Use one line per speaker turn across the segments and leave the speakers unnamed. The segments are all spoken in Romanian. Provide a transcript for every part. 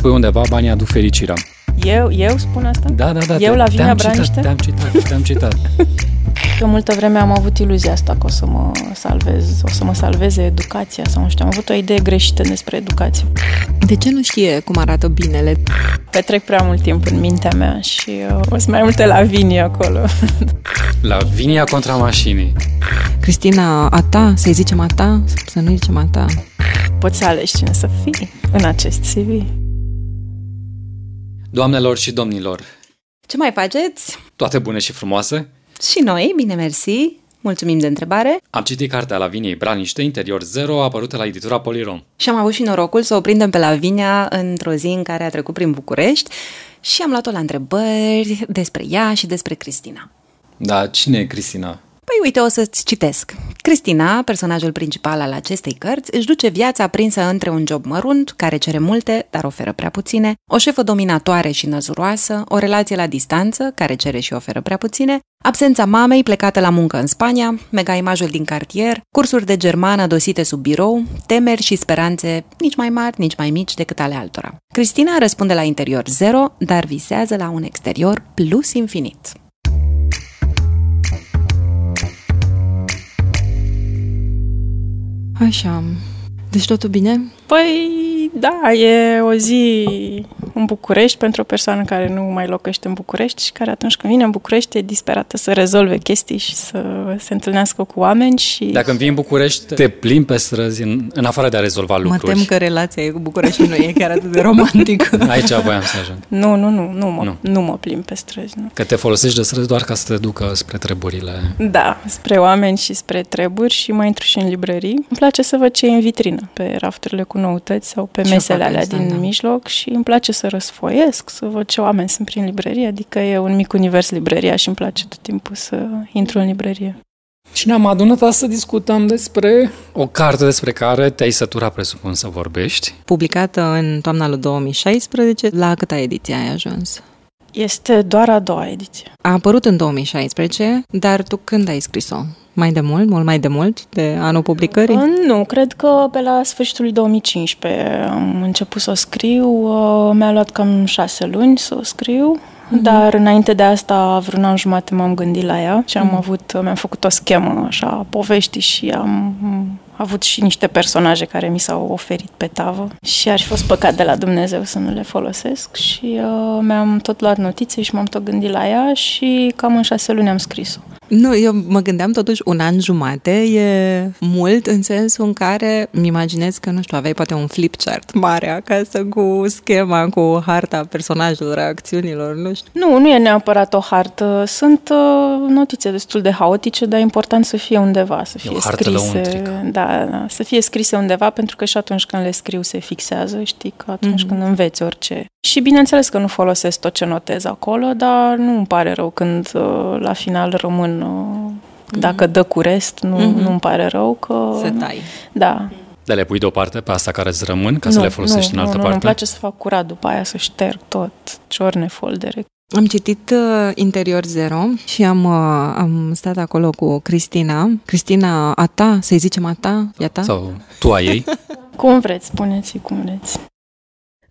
spui undeva, banii aduc fericirea.
Eu, eu spun asta?
Da, da, da.
Eu
te-
la Vinia
te-am
Braniște?
citat, te-am citat, te-am citat.
Eu multă vreme am avut iluzia asta că o să mă salvez, o să mă salveze educația sau nu știu, am avut o idee greșită despre educație.
De ce nu știe cum arată binele?
Petrec prea mult timp în mintea mea și uh, o să mai multe la vini acolo.
La Vinia contra mașinii.
Cristina, a ta, să-i zicem a ta, să nu-i zicem a ta.
Poți să alegi cine să fii în acest CV.
Doamnelor și domnilor,
Ce mai faceți?
toate bune și frumoase?
Și noi, bine mersi. Mulțumim de întrebare.
Am citit cartea Laviniei Braniște, Interior Zero, apărută la editura Polirom.
Și am avut și norocul să o prindem pe Lavinia într-o zi în care a trecut prin București și am luat-o la întrebări despre ea și despre Cristina.
Da, cine e Cristina?
Păi uite, o să-ți citesc. Cristina, personajul principal al acestei cărți, își duce viața prinsă între un job mărunt, care cere multe, dar oferă prea puține, o șefă dominatoare și năzuroasă, o relație la distanță, care cere și oferă prea puține, absența mamei plecată la muncă în Spania, mega-imajul din cartier, cursuri de germană dosite sub birou, temeri și speranțe nici mai mari, nici mai mici decât ale altora. Cristina răspunde la interior zero, dar visează la un exterior plus infinit.
Așa. Deci totul bine?
Păi, da, e o zi în București pentru o persoană care nu mai locuiește în București și care atunci când vine în București e disperată să rezolve chestii și să se întâlnească cu oameni și...
Dacă vii în București, te plimbi pe străzi în, în afară de a rezolva lucruri.
Mă tem că relația e cu București nu e chiar atât de romantică.
Aici voiam să ajung.
Nu, nu, nu, nu mă,
Nu.
nu. nu mă plimb pe străzi, nu.
Că te folosești de străzi doar ca să te ducă spre treburile...
Da, spre oameni și spre treburi și mai intru și în librării. Îmi place să văd ce e în vitrină, pe rafturile cu noutăți sau pe
Ce
mesele
foarte
alea
interesant,
din
da.
mijloc și îmi place să răsfoiesc, să văd ce oameni sunt prin librărie, adică e un mic univers librăria și îmi place tot timpul să intru în librărie.
Și ne-am adunat astăzi să discutăm despre o carte despre care te-ai săturat, presupun, să vorbești.
Publicată în toamna lui 2016, la câta ediție ai ajuns?
Este doar a doua ediție.
A apărut în 2016, dar tu când ai scris-o? Mai de mult? Mult mai de mult? De anul publicării?
Uh, Nu, cred că pe la sfârșitul lui 2015 am început să o scriu. Uh, Mi-a luat cam șase luni să o scriu. Dar înainte de asta, vreun an jumate m-am gândit la ea și am avut, mi-am făcut o schemă așa, a poveștii și am avut și niște personaje care mi s-au oferit pe tavă și ar fi fost păcat de la Dumnezeu să nu le folosesc și uh, mi-am tot luat notițe și m-am tot gândit la ea și cam în șase luni am scris-o.
Nu, eu mă gândeam totuși un an jumate e mult în sensul în care îmi imaginez că, nu știu, aveai poate un flipchart mare acasă cu schema, cu harta personajelor, acțiunilor, nu știu.
Nu, nu e neapărat o hartă. Sunt uh, notițe destul de haotice, dar e important să fie undeva, să fie
o hartă
scrise.
lăuntrică.
Da, da, să fie scrise undeva, pentru că și atunci când le scriu se fixează, știi, că atunci mm-hmm. când înveți orice. Și bineînțeles că nu folosesc tot ce notez acolo, dar nu îmi pare rău când uh, la final rămân, uh, dacă dă cu rest, nu,
Mhm.
nu îmi pare rău că...
Se tai.
Da.
De le pui deoparte pe asta care îți rămân ca să le folosești
nu,
în altă
nu,
parte?
Nu, îmi place să fac curat după aia, să șterg tot, ciorne, foldere,
Am citit uh, Interior Zero și am, uh, am stat acolo cu Cristina. Cristina, a ta, să-i zicem a ta? E a ta?
Sau tu a ei?
Cum vreți, spuneți cum vreți.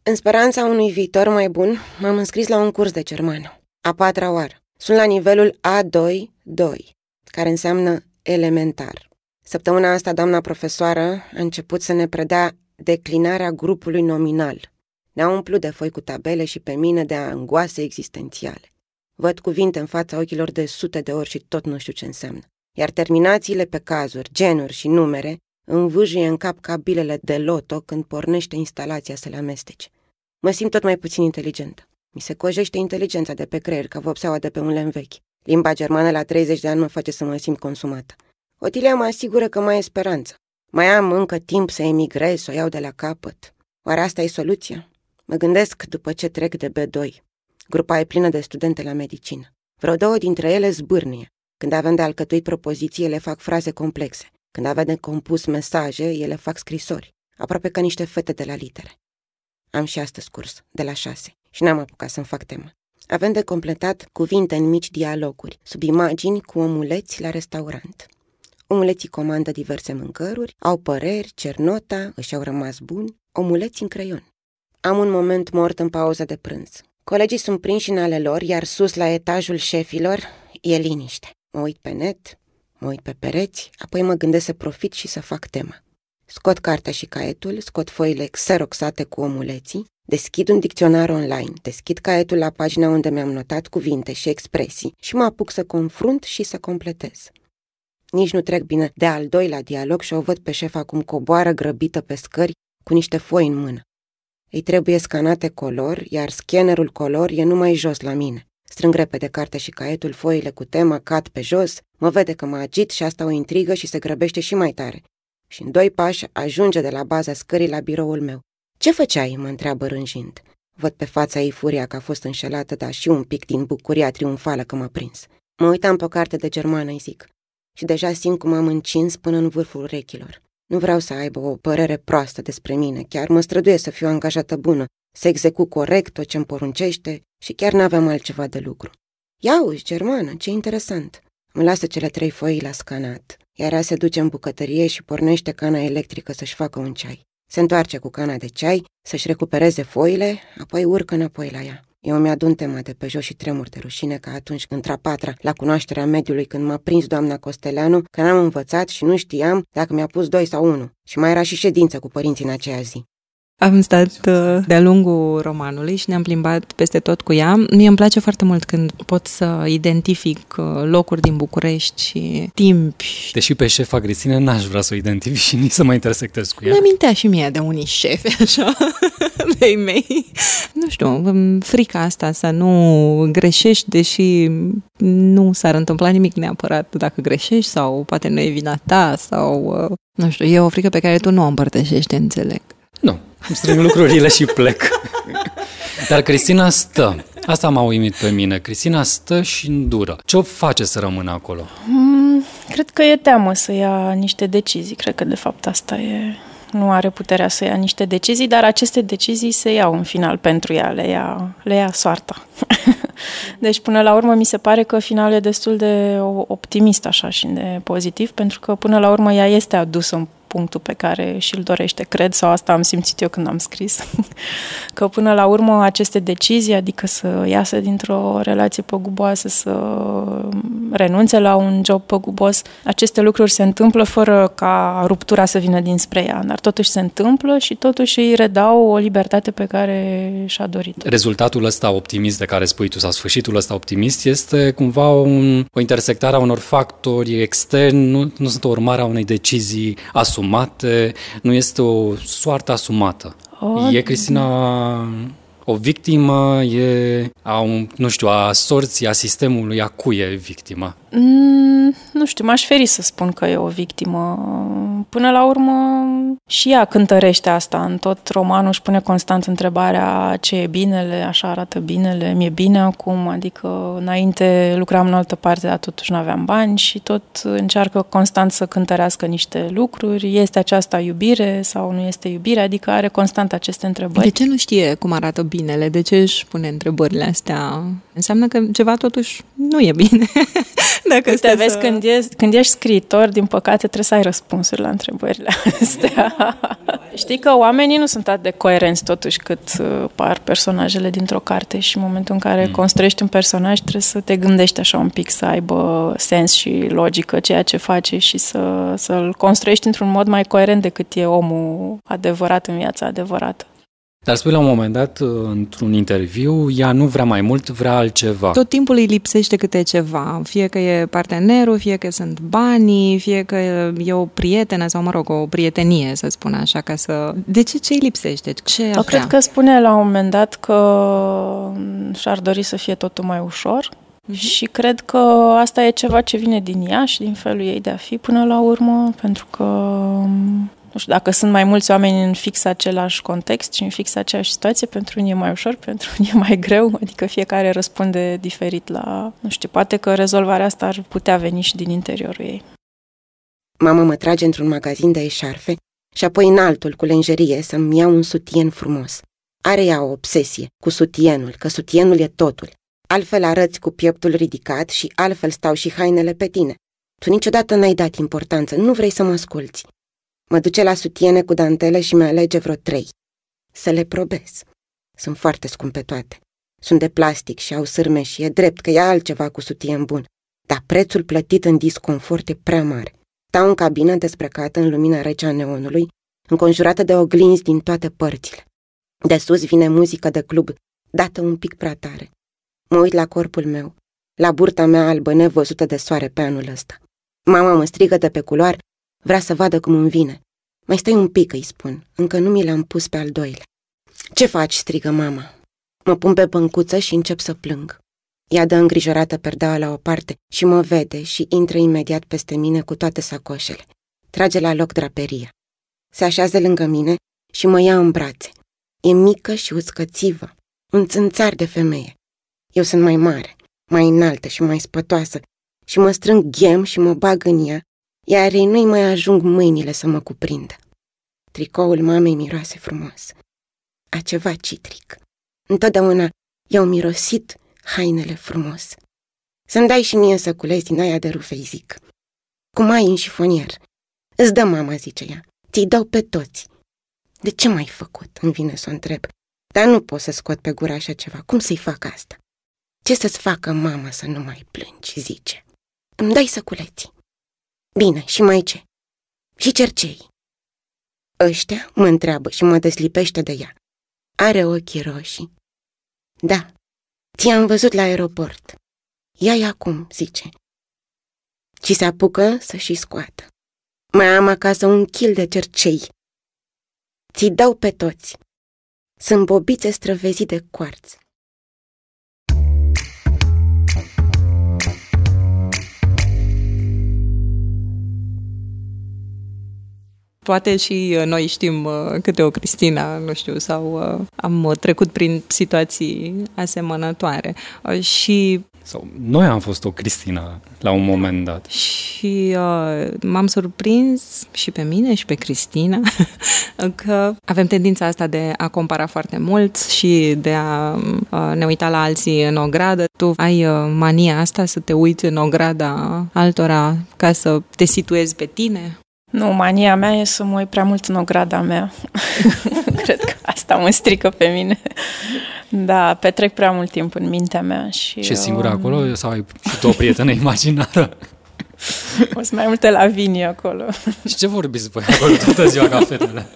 În speranța unui viitor mai bun, m-am înscris la un curs de germană. A patra oară. Sunt la nivelul A2-2, care înseamnă elementar. Săptămâna asta, doamna profesoară a început să ne predea declinarea grupului nominal. Ne-a umplut de foi cu tabele și pe mine de angoase existențiale. Văd cuvinte în fața ochilor de sute de ori și tot nu știu ce înseamnă. Iar terminațiile pe cazuri, genuri și numere îmi vâjie în cap ca bilele de loto când pornește instalația să le amestece. Mă simt tot mai puțin inteligentă. Mi se cojește inteligența de pe creier ca vopseaua de pe un lemn vechi. Limba germană la 30 de ani mă face să mă simt consumată. Otilia mă asigură că mai e speranță. Mai am încă timp să emigrez, să o iau de la capăt. Oare asta e soluția? Mă gândesc după ce trec de B2. Grupa e plină de studente la medicină. Vreo două dintre ele zbârnie. Când avem de alcătuit propoziții, ele fac fraze complexe. Când avem de compus mesaje, ele fac scrisori. Aproape ca niște fete de la litere. Am și astăzi curs, de la șase, și n-am apucat să-mi fac temă. Avem de completat cuvinte în mici dialoguri, sub imagini cu omuleți la restaurant. Omuleții comandă diverse mâncăruri, au păreri, cer nota, își au rămas buni, omuleți în creion. Am un moment mort în pauză de prânz. Colegii sunt prinși în ale lor, iar sus la etajul șefilor e liniște. Mă uit pe net, mă uit pe pereți, apoi mă gândesc să profit și să fac tema. Scot cartea și caietul, scot foile xeroxate cu omuleții, deschid un dicționar online, deschid caietul la pagina unde mi-am notat cuvinte și expresii și mă apuc să confrunt și să completez. Nici nu trec bine de al doilea dialog și o văd pe șefa cum coboară grăbită pe scări cu niște foi în mână. Îi trebuie scanate color, iar scannerul color e numai jos la mine. Strâng repede carte și caietul, foile cu tema, cad pe jos, mă vede că mă agit și asta o intrigă și se grăbește și mai tare. Și în doi pași ajunge de la baza scării la biroul meu. Ce făceai?" mă întreabă rânjind. Văd pe fața ei furia că a fost înșelată, dar și un pic din bucuria triumfală că m-a prins. Mă uitam pe o carte de germană, îi zic, și deja simt cum am încins până în vârful urechilor. Nu vreau să aibă o părere proastă despre mine, chiar mă străduie să fiu angajată bună, să execut corect tot ce îmi poruncește și chiar n-aveam altceva de lucru. Ia uși, germană, ce interesant! Îmi lasă cele trei foi la scanat, iar ea se duce în bucătărie și pornește cana electrică să-și facă un ceai. Se întoarce cu cana de ceai, să-și recupereze foile, apoi urcă înapoi la ea. Eu mi-adun tema de pe jos și tremur de rușine ca atunci când patra la cunoașterea mediului când m-a prins doamna Costeleanu că n-am învățat și nu știam dacă mi-a pus doi sau unu. Și mai era și ședință cu părinții în aceea zi.
Am stat uh, de-a lungul romanului și ne-am plimbat peste tot cu ea. Mie îmi place foarte mult când pot să identific uh, locuri din București și timpi.
Deși pe șefa Cristina n-aș vrea să o identific și nici să mă intersectez cu ea.
Mi amintea și mie de unii șefi, așa, de mei. Nu știu, frica asta să nu greșești, deși nu s-ar întâmpla nimic neapărat dacă greșești sau poate nu e vina ta sau... Uh, nu știu, e o frică pe care tu nu o împărtășești, înțeleg.
Nu, îmi strâng lucrurile și plec. Dar Cristina stă. Asta m-a uimit pe mine. Cristina stă și îndură. Ce o face să rămână acolo?
Mm, cred că e teamă să ia niște decizii. Cred că, de fapt, asta e... Nu are puterea să ia niște decizii, dar aceste decizii se iau în final pentru ea, le ia, le ia soarta. deci, până la urmă, mi se pare că finalul e destul de optimist așa și de pozitiv, pentru că, până la urmă, ea este adusă în punctul pe care și-l dorește, cred, sau asta am simțit eu când am scris, că până la urmă aceste decizii, adică să iasă dintr-o relație păguboasă, să renunțe la un job păgubos, aceste lucruri se întâmplă fără ca ruptura să vină dinspre ea, dar totuși se întâmplă și totuși îi redau o libertate pe care și-a dorit.
Rezultatul ăsta optimist de care spui tu, sau sfârșitul ăsta optimist, este cumva un, o intersectare a unor factori externi, nu, nu sunt o urmare a unei decizii asumate asumate, nu este o soartă asumată. O, e Cristina o victimă, e a un, nu știu, a sorții, a sistemului, a cui e victima?
Mm, nu știu, m-aș feri să spun că e o victimă. Până la urmă, și ea cântărește asta. În tot romanul își pune constant întrebarea ce e binele, așa arată binele, mi-e bine acum, adică înainte lucram în altă parte, dar totuși nu aveam bani și tot încearcă constant să cântărească niște lucruri. Este aceasta iubire sau nu este iubire? Adică are constant aceste întrebări.
De ce nu știe cum arată binele? De ce își pune întrebările astea? Înseamnă că ceva totuși nu e bine.
Dacă Uite, vezi, să... când, ești, când ești scriitor, din păcate, trebuie să ai răspunsuri la întrebările astea. Știi că oamenii nu sunt atât de coerenți totuși cât uh, par personajele dintr-o carte și în momentul în care mm. construiești un personaj trebuie să te gândești așa un pic, să aibă sens și logică ceea ce face și să, să-l construiești într-un mod mai coerent decât e omul adevărat în viața adevărată.
Dar spui la un moment dat, uh, într-un interviu, ea nu vrea mai mult, vrea altceva.
Tot timpul îi lipsește câte ceva, fie că e partenerul, fie că sunt banii, fie că e o prietenă sau, mă rog, o prietenie, să spun așa, ca să... De ce ce îi lipsește? Ce
Eu cred că spune la un moment dat că și-ar dori să fie totul mai ușor, Uh-huh. Și cred că asta e ceva ce vine din ea și din felul ei de a fi până la urmă, pentru că nu știu, dacă sunt mai mulți oameni în fix același context și în fix aceeași situație, pentru unii e mai ușor, pentru unii e mai greu, adică fiecare răspunde diferit la, nu știu, poate că rezolvarea asta ar putea veni și din interiorul ei.
Mama mă trage într-un magazin de eșarfe și apoi în altul cu lenjerie să-mi iau un sutien frumos. Are ea o obsesie cu sutienul, că sutienul e totul. Altfel arăți cu pieptul ridicat și altfel stau și hainele pe tine. Tu niciodată n-ai dat importanță, nu vrei să mă asculți. Mă duce la sutiene cu dantele și mi alege vreo trei. să le probez. Sunt foarte scumpe toate. Sunt de plastic și au sârme și e drept că e altceva cu sutie în bun, dar prețul plătit în disconfort e prea mare. Stau în cabină desprecată în lumina rece a neonului, înconjurată de oglinzi din toate părțile. De sus vine muzică de club, dată un pic prea tare. Mă uit la corpul meu, la burta mea albă nevăzută de soare pe anul ăsta. Mama mă strigă de pe culoar, vrea să vadă cum îmi vine. Mai stai un pic, îi spun, încă nu mi l-am pus pe al doilea. Ce faci?" strigă mama. Mă pun pe băncuță și încep să plâng. Ea dă îngrijorată perdeaua la o parte și mă vede și intră imediat peste mine cu toate sacoșele. Trage la loc draperia. Se așează lângă mine și mă ia în brațe. E mică și uscățivă, un țânțar de femeie. Eu sunt mai mare, mai înaltă și mai spătoasă și mă strâng ghem și mă bag în ea, iar ei nu-i mai ajung mâinile să mă cuprindă. Tricoul mamei miroase frumos. A ceva citric. Întotdeauna i-au mirosit hainele frumos. Să-mi dai și mie să culezi din aia de rufei, zic. Cum ai în șifonier? Îți dă mama, zice ea. Ți-i dau pe toți. De ce m-ai făcut? Îmi vine să o întreb. Dar nu pot să scot pe gură așa ceva. Cum să-i fac asta? Ce să-ți facă mama să nu mai plângi, zice. Îmi dai să culeți. Bine, și mai ce? Și cercei. Ăștia mă întreabă și mă deslipește de ea. Are ochii roșii. Da, ți-am văzut la aeroport. Ia-i acum, zice. Și se apucă să și scoată. Mai am acasă un kil de cercei. Ți dau pe toți. Sunt bobițe străvezii de coarț.
Poate și uh, noi știm uh, câte o Cristina, nu știu, sau uh, am trecut prin situații asemănătoare. Și
sau noi am fost o Cristina la un moment dat.
Și uh, m-am surprins și pe mine și pe Cristina că avem tendința asta de a compara foarte mult și de a uh, ne uita la alții în ogradă. Tu ai uh, mania asta să te uiți în ograda altora ca să te situezi pe tine?
Nu, mania mea e să mă uit prea mult în ograda mea. Cred că asta mă strică pe mine. Da, petrec prea mult timp în mintea mea. Și,
și singură um... acolo sau ai și tu o prietenă imaginară?
O să mai multe la vini acolo.
Și ce vorbiți voi acolo toată ziua ca fetele?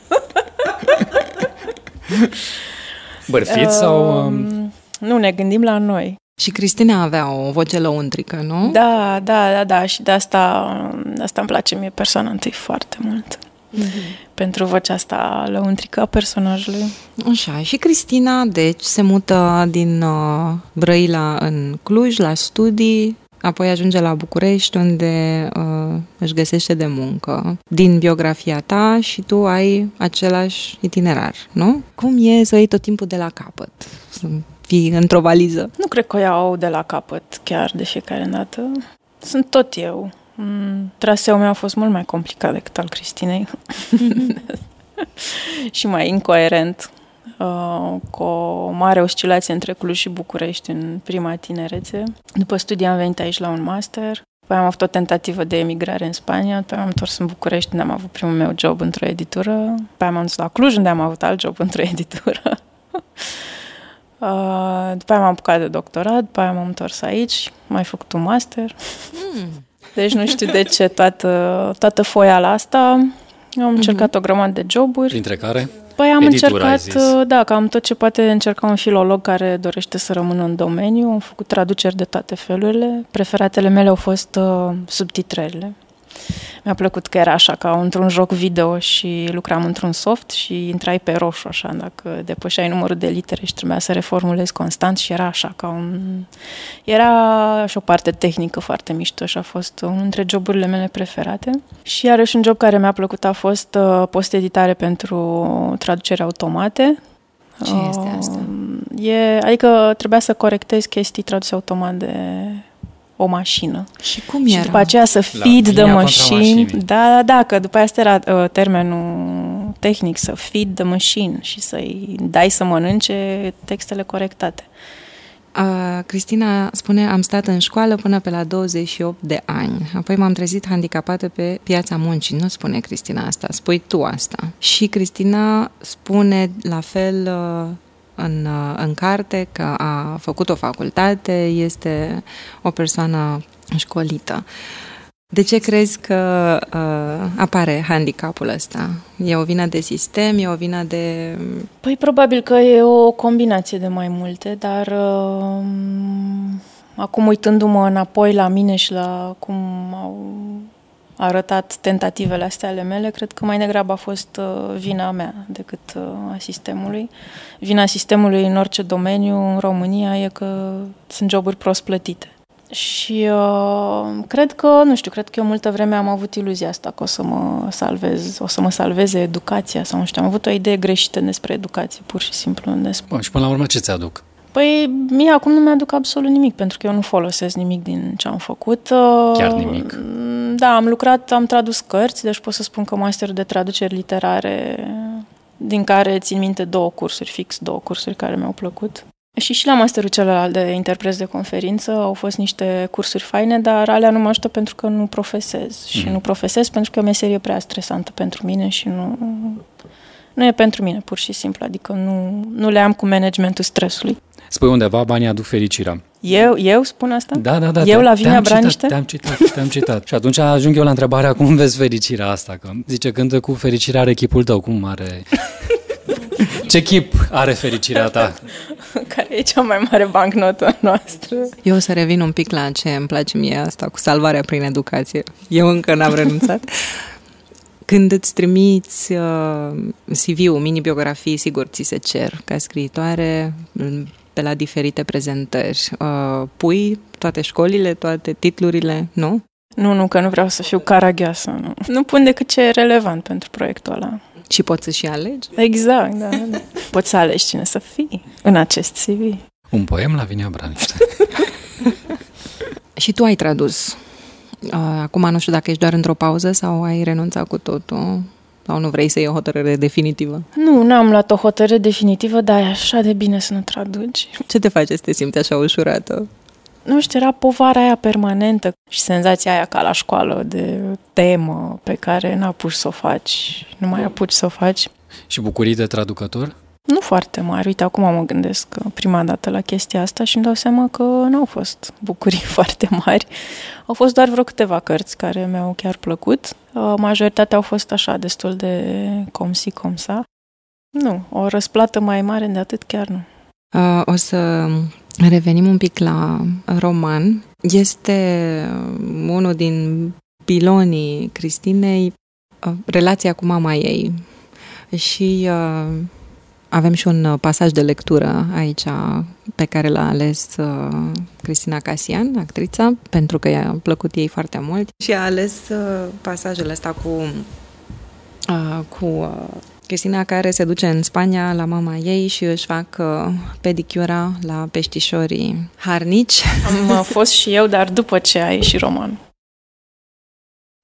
Bărfiți um, sau... Um...
Nu, ne gândim la noi.
Și Cristina avea o voce lăuntrică, nu?
Da, da, da, da. Și de asta, de asta îmi place mie persoana întâi foarte mult. Mm-hmm. Pentru vocea asta lăuntrică a personajului.
Așa, și Cristina, deci, se mută din uh, Brăila în Cluj, la studii, apoi ajunge la București, unde uh, își găsește de muncă. Din biografia ta și tu ai același itinerar, nu? Cum e să iei tot timpul de la capăt? Fi într-o valiză?
Nu cred că o iau de la capăt chiar de fiecare dată. Sunt tot eu. Mm, traseul meu a fost mult mai complicat decât al Cristinei și mai incoerent, uh, cu o mare oscilație între Cluj și București în prima tinerețe. După studii am venit aici la un master, după am avut o tentativă de emigrare în Spania, după am întors în București unde am avut primul meu job într-o editură, după am dus la Cluj unde am avut alt job într-o editură. Uh, după aia m-am apucat de doctorat, după aia m-am întors aici, mai făcut un master. Mm. Deci nu știu de ce toată, toată foia la asta. Am încercat mm-hmm. o grămadă de joburi.
Printre care?
Păi am Editura, încercat, uh, da, cam tot ce poate încerca un filolog care dorește să rămână în domeniu. Am făcut traduceri de toate felurile. Preferatele mele au fost uh, subtitrările. Mi-a plăcut că era așa, ca într-un joc video și lucram într-un soft și intrai pe roșu, așa, dacă depășeai numărul de litere și trebuia să reformulezi constant și era așa, ca un... Era și o parte tehnică foarte mișto și a fost unul dintre joburile mele preferate. Și iarăși un job care mi-a plăcut a fost uh, post-editare pentru traducere automate,
ce este asta?
Uh, e, adică trebuia să corectezi chestii traduse automat de o mașină.
Și cum era?
Și după aceea să feed the machine. Da, da, da, că după asta era uh, termenul tehnic, să feed the machine și să-i dai să mănânce textele corectate.
Uh, Cristina spune, am stat în școală până pe la 28 de ani. Apoi m-am trezit handicapată pe piața muncii. Nu spune Cristina asta, spui tu asta. Și Cristina spune la fel uh, în, uh, în carte că a făcut o facultate, este o persoană școlită. De ce crezi că uh, apare handicapul ăsta? E o vină de sistem, e o vină de...
Păi probabil că e o combinație de mai multe, dar uh, acum uitându-mă înapoi la mine și la cum au arătat tentativele astea ale mele, cred că mai degrabă a fost uh, vina mea decât uh, a sistemului. Vina sistemului în orice domeniu în România e că sunt joburi prost plătite. Și uh, cred că, nu știu, cred că eu multă vreme am avut iluzia asta că o să mă salvez, o să mă salveze educația sau nu știu, am avut o idee greșită despre educație, pur și simplu. Despre...
Bun, și până la urmă ce ți-aduc?
Păi, mie acum nu mi-aduc absolut nimic, pentru că eu nu folosesc nimic din ce am făcut.
Uh, Chiar nimic?
Da, am lucrat, am tradus cărți, deci pot să spun că masterul de traduceri literare, din care țin minte două cursuri, fix două cursuri care mi-au plăcut. Și și la masterul celălalt de interpret de conferință au fost niște cursuri faine, dar alea nu mă ajută pentru că nu profesez. Mm. Și nu profesez pentru că e o meserie prea stresantă pentru mine și nu, nu e pentru mine, pur și simplu. Adică nu, nu le am cu managementul stresului.
Spui undeva, banii aduc fericirea.
Eu, eu spun asta?
Da, da, da.
Eu la Vinia Braniște?
Te-am citat, te-am citat. și atunci ajung eu la întrebarea cum vezi fericirea asta, că zice când cu fericirea are chipul tău, cum are... Ce chip are fericirea ta?
Care e cea mai mare bancnotă noastră?
Eu o să revin un pic la ce îmi place mie asta cu salvarea prin educație. Eu încă n-am renunțat. Când îți trimiți uh, CV-ul, mini-biografii, sigur, ți se cer ca scriitoare pe la diferite prezentări. Uh, pui toate școlile, toate titlurile, nu?
Nu, nu, că nu vreau să fiu caragheasă. Nu, nu pun decât ce e relevant pentru proiectul ăla.
Și poți să și alegi?
Exact, da. da. Poți să alegi cine să fii în acest CV.
Un poem la Vinia Braniște.
și tu ai tradus. Uh, acum nu știu dacă ești doar într-o pauză sau ai renunțat cu totul. Sau nu vrei să iei o hotărâre definitivă?
Nu, n-am luat o hotărâre definitivă, dar e așa de bine să nu traduci.
Ce te face să te simți așa ușurată?
Nu știu, era povara aia permanentă și senzația aia ca la școală de temă pe care n-apuci să o faci, nu mai apuci să o faci.
Și bucurii de traducător?
Nu foarte mari. Uite, acum mă gândesc prima dată la chestia asta și îmi dau seama că nu au fost bucurii foarte mari. Au fost doar vreo câteva cărți care mi-au chiar plăcut. Uh, majoritatea au fost așa, destul de com si, com sa. Nu, o răsplată mai mare de atât chiar nu.
Uh, o să revenim un pic la roman. Este unul din pilonii Cristinei uh, relația cu mama ei. Și uh, avem și un pasaj de lectură aici pe care l-a ales uh, Cristina Casian, actrița, pentru că i-a plăcut ei foarte mult și a ales uh, pasajul ăsta cu, uh, cu uh, Cristina care se duce în Spania la mama ei și își fac uh, pedicura la peștișorii harnici.
Am uh, fost și eu, dar după ce a ieșit roman.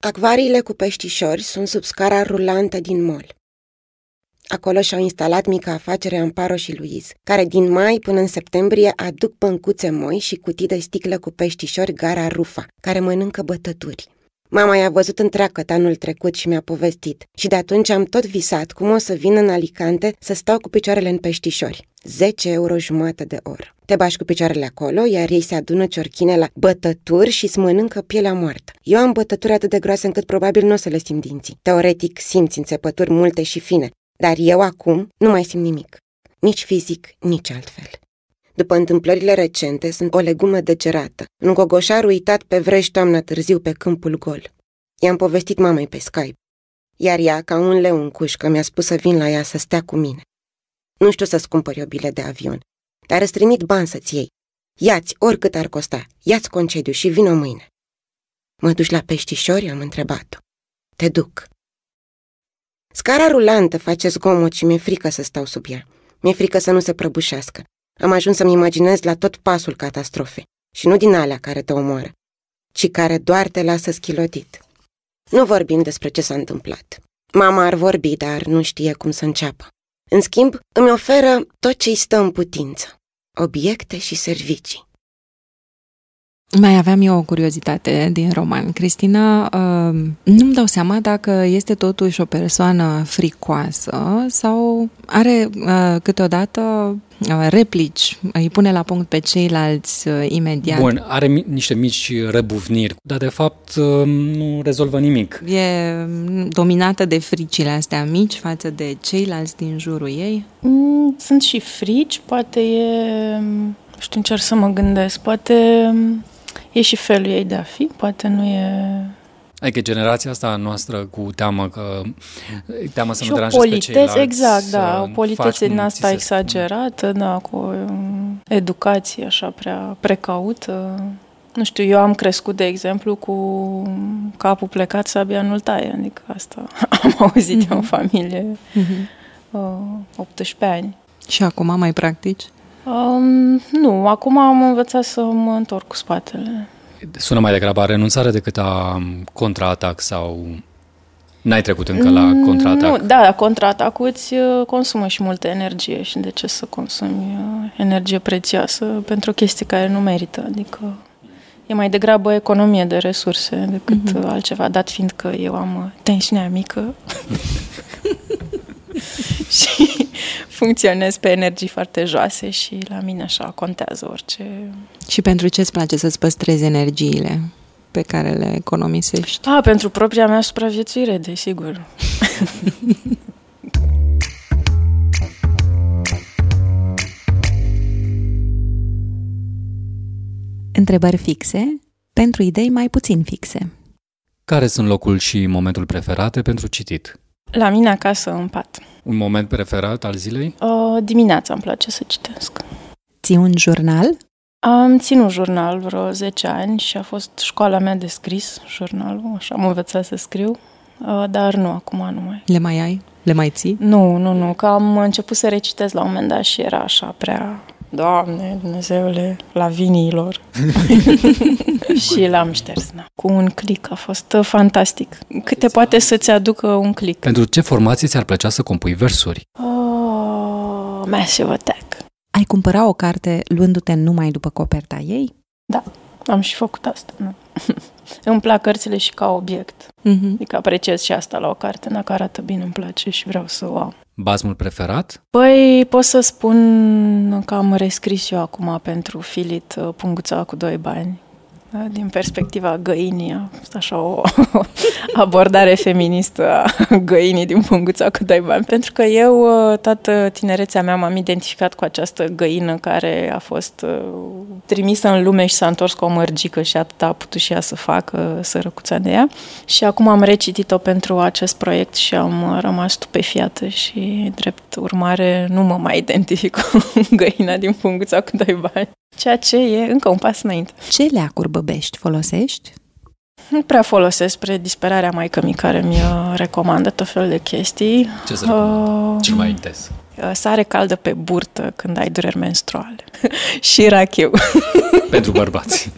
Acvariile cu peștișori sunt sub scara rulantă din mol. Acolo și-au instalat mica afacere Amparo și Luiz, care din mai până în septembrie aduc băncuțe moi și cutii de sticlă cu peștișori gara Rufa, care mănâncă bătături. Mama i-a văzut întreagă anul trecut și mi-a povestit. Și de atunci am tot visat cum o să vin în Alicante să stau cu picioarele în peștișori. 10 euro jumătate de oră. Te bași cu picioarele acolo, iar ei se adună ciorchine la bătături și îți mănâncă pielea moartă. Eu am bătături atât de groase încât probabil nu o să le simt dinții. Teoretic simți înțepături multe și fine, dar eu acum nu mai simt nimic. Nici fizic, nici altfel. După întâmplările recente, sunt o legumă degerată, un gogoșar uitat pe vrești toamna târziu pe câmpul gol. I-am povestit mamei pe Skype, iar ea, ca un leu în cușcă, mi-a spus să vin la ea să stea cu mine. Nu știu să-ți cumpări o bilet de avion, dar îți trimit bani să-ți iei. Iați oricât ar costa, iați concediu și vină mâine. Mă duci la peștișori? Am întrebat-o. Te duc. Scara rulantă face zgomot și mi-e frică să stau sub ea. Mi-e frică să nu se prăbușească. Am ajuns să-mi imaginez la tot pasul catastrofe. Și nu din alea care te omoară, ci care doar te lasă schilotit. Nu vorbim despre ce s-a întâmplat. Mama ar vorbi, dar nu știe cum să înceapă. În schimb, îmi oferă tot ce îi stă în putință. obiecte și servicii.
Mai aveam eu o curiozitate din roman. Cristina, uh, nu-mi dau seama dacă este totuși o persoană fricoasă sau are uh, câteodată uh, replici, îi pune la punct pe ceilalți imediat.
Bun, are niște mici răbuvniri, dar de fapt nu rezolvă nimic.
E dominată de fricile astea mici față de ceilalți din jurul ei?
Mm, sunt și frici, poate e... știu, încerc să mă gândesc, poate e și felul ei de a fi, poate nu e...
Adică generația asta noastră cu teamă că teamă să
și
nu deranjezi pe ceilalți.
Exact, da, o politețe din asta exagerată, da, cu o educație așa prea precaută. Nu știu, eu am crescut, de exemplu, cu capul plecat, sabia nu-l taie, adică asta am auzit mm-hmm. în familie mm-hmm. uh, 18 ani.
Și acum mai practici?
Um, nu, acum am învățat să mă întorc cu spatele.
Sună mai degrabă a renunțare decât a contraatac sau n-ai trecut încă la mm, contraatac?
Nu, da, contraatacul îți uh, consumă și multă energie și de ce să consumi uh, energie prețioasă pentru o chestie care nu merită, adică e mai degrabă economie de resurse decât mm-hmm. altceva, dat fiind că eu am tensiunea mică și funcționez pe energii foarte joase și la mine așa contează orice.
Și pentru ce îți place să-ți păstrezi energiile pe care le economisești?
Ah, pentru propria mea supraviețuire, desigur.
Întrebări fixe pentru idei mai puțin fixe.
Care sunt locul și momentul preferate pentru citit?
La mine acasă, în pat.
Un moment preferat al zilei?
Uh, dimineața îmi place să citesc.
Ții un jurnal?
Am ținut jurnal vreo 10 ani și a fost școala mea de scris, jurnalul, așa am învățat să scriu, uh, dar nu, acum nu mai.
Le mai ai? Le mai ții?
Nu, nu, nu, că am început să recitesc la un moment dat și era așa prea Doamne, Dumnezeule, la viniilor. și l-am șters, na. Cu un click a fost uh, fantastic. Câte poate să-ți aducă un click.
Pentru ce formație ți-ar plăcea să compui versuri?
Oh, massive attack.
Ai cumpăra o carte luându-te numai după coperta ei?
Da, am și făcut asta. Nu. îmi plac cărțile și ca obiect. Mm-hmm. Adică apreciez și asta la o carte, dacă arată bine, îmi place și vreau să o am.
Basmul preferat?
Păi pot să spun că am rescris eu acum pentru Filit uh, Punguța cu doi bani da? din perspectiva găinii, a fost așa o abordare feministă a găinii din punguța cu doi bani, pentru că eu uh, toată tinerețea mea m-am identificat cu această găină care a fost uh, trimisă în lume și s-a întors cu o mărgică și atât a putut și ea să facă sărăcuța de ea. Și acum am recitit-o pentru acest proiect și am rămas stupefiată și drept urmare nu mă mai identific cu găina din punguța cu doi bani ceea ce e încă un pas înainte.
Ce leacuri băbești folosești?
Nu prea folosesc spre disperarea mai mi care mi recomandă tot felul de chestii.
Ce să uh, Cel mai intens?
Uh, sare caldă pe burtă când ai dureri menstruale. și rachiu.
Pentru bărbați.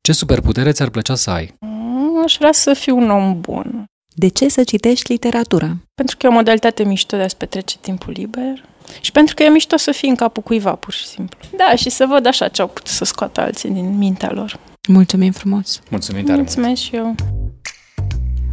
Ce superputere ți-ar plăcea să ai?
Mm, aș vrea să fiu un om bun.
De ce să citești literatură?
Pentru că e o modalitate mișto de a-ți petrece timpul liber și pentru că e mișto să fii în capul cuiva, pur și simplu. Da, și să văd așa ce au putut să scoată alții din mintea lor.
Mulțumim frumos!
Mulțumim tare
Mulțumesc mult. și eu!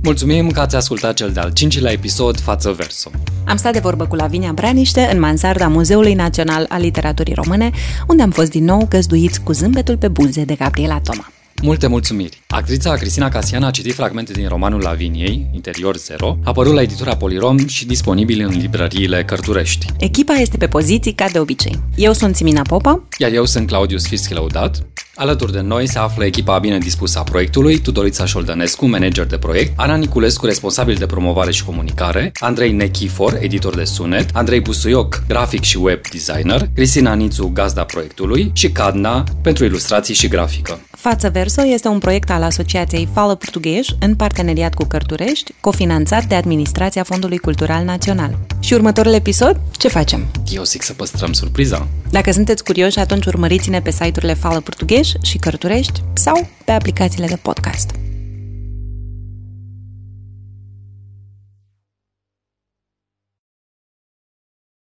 Mulțumim că ați ascultat cel de-al cincilea episod Față Verso.
Am stat de vorbă cu Lavinia Braniște în mansarda Muzeului Național al Literaturii Române, unde am fost din nou găzduiți cu zâmbetul pe buze de Gabriela Toma.
Multe mulțumiri! Actrița Cristina Casiana a citit fragmente din romanul Laviniei, Interior Zero, apărut la editura Polirom și disponibil în librăriile Cărturești.
Echipa este pe poziții ca de obicei. Eu sunt Simina Popa.
Iar eu sunt Claudius Fischi Lăudat. Alături de noi se află echipa bine dispusă a proiectului, Tudorița Șoldănescu, manager de proiect, Ana Niculescu, responsabil de promovare și comunicare, Andrei Nechifor, editor de sunet, Andrei Busuioc, grafic și web designer, Cristina Nițu, gazda proiectului și Cadna, pentru ilustrații și grafică.
Față Verso este un proiect al Asociației Fala Portughez în parteneriat cu Cărturești, cofinanțat de Administrația Fondului Cultural Național. Și următorul episod, ce facem?
Eu zic să păstrăm surpriza.
Dacă sunteți curioși, atunci urmăriți-ne pe site-urile Fala Portughez și Cărturești sau pe aplicațiile de podcast.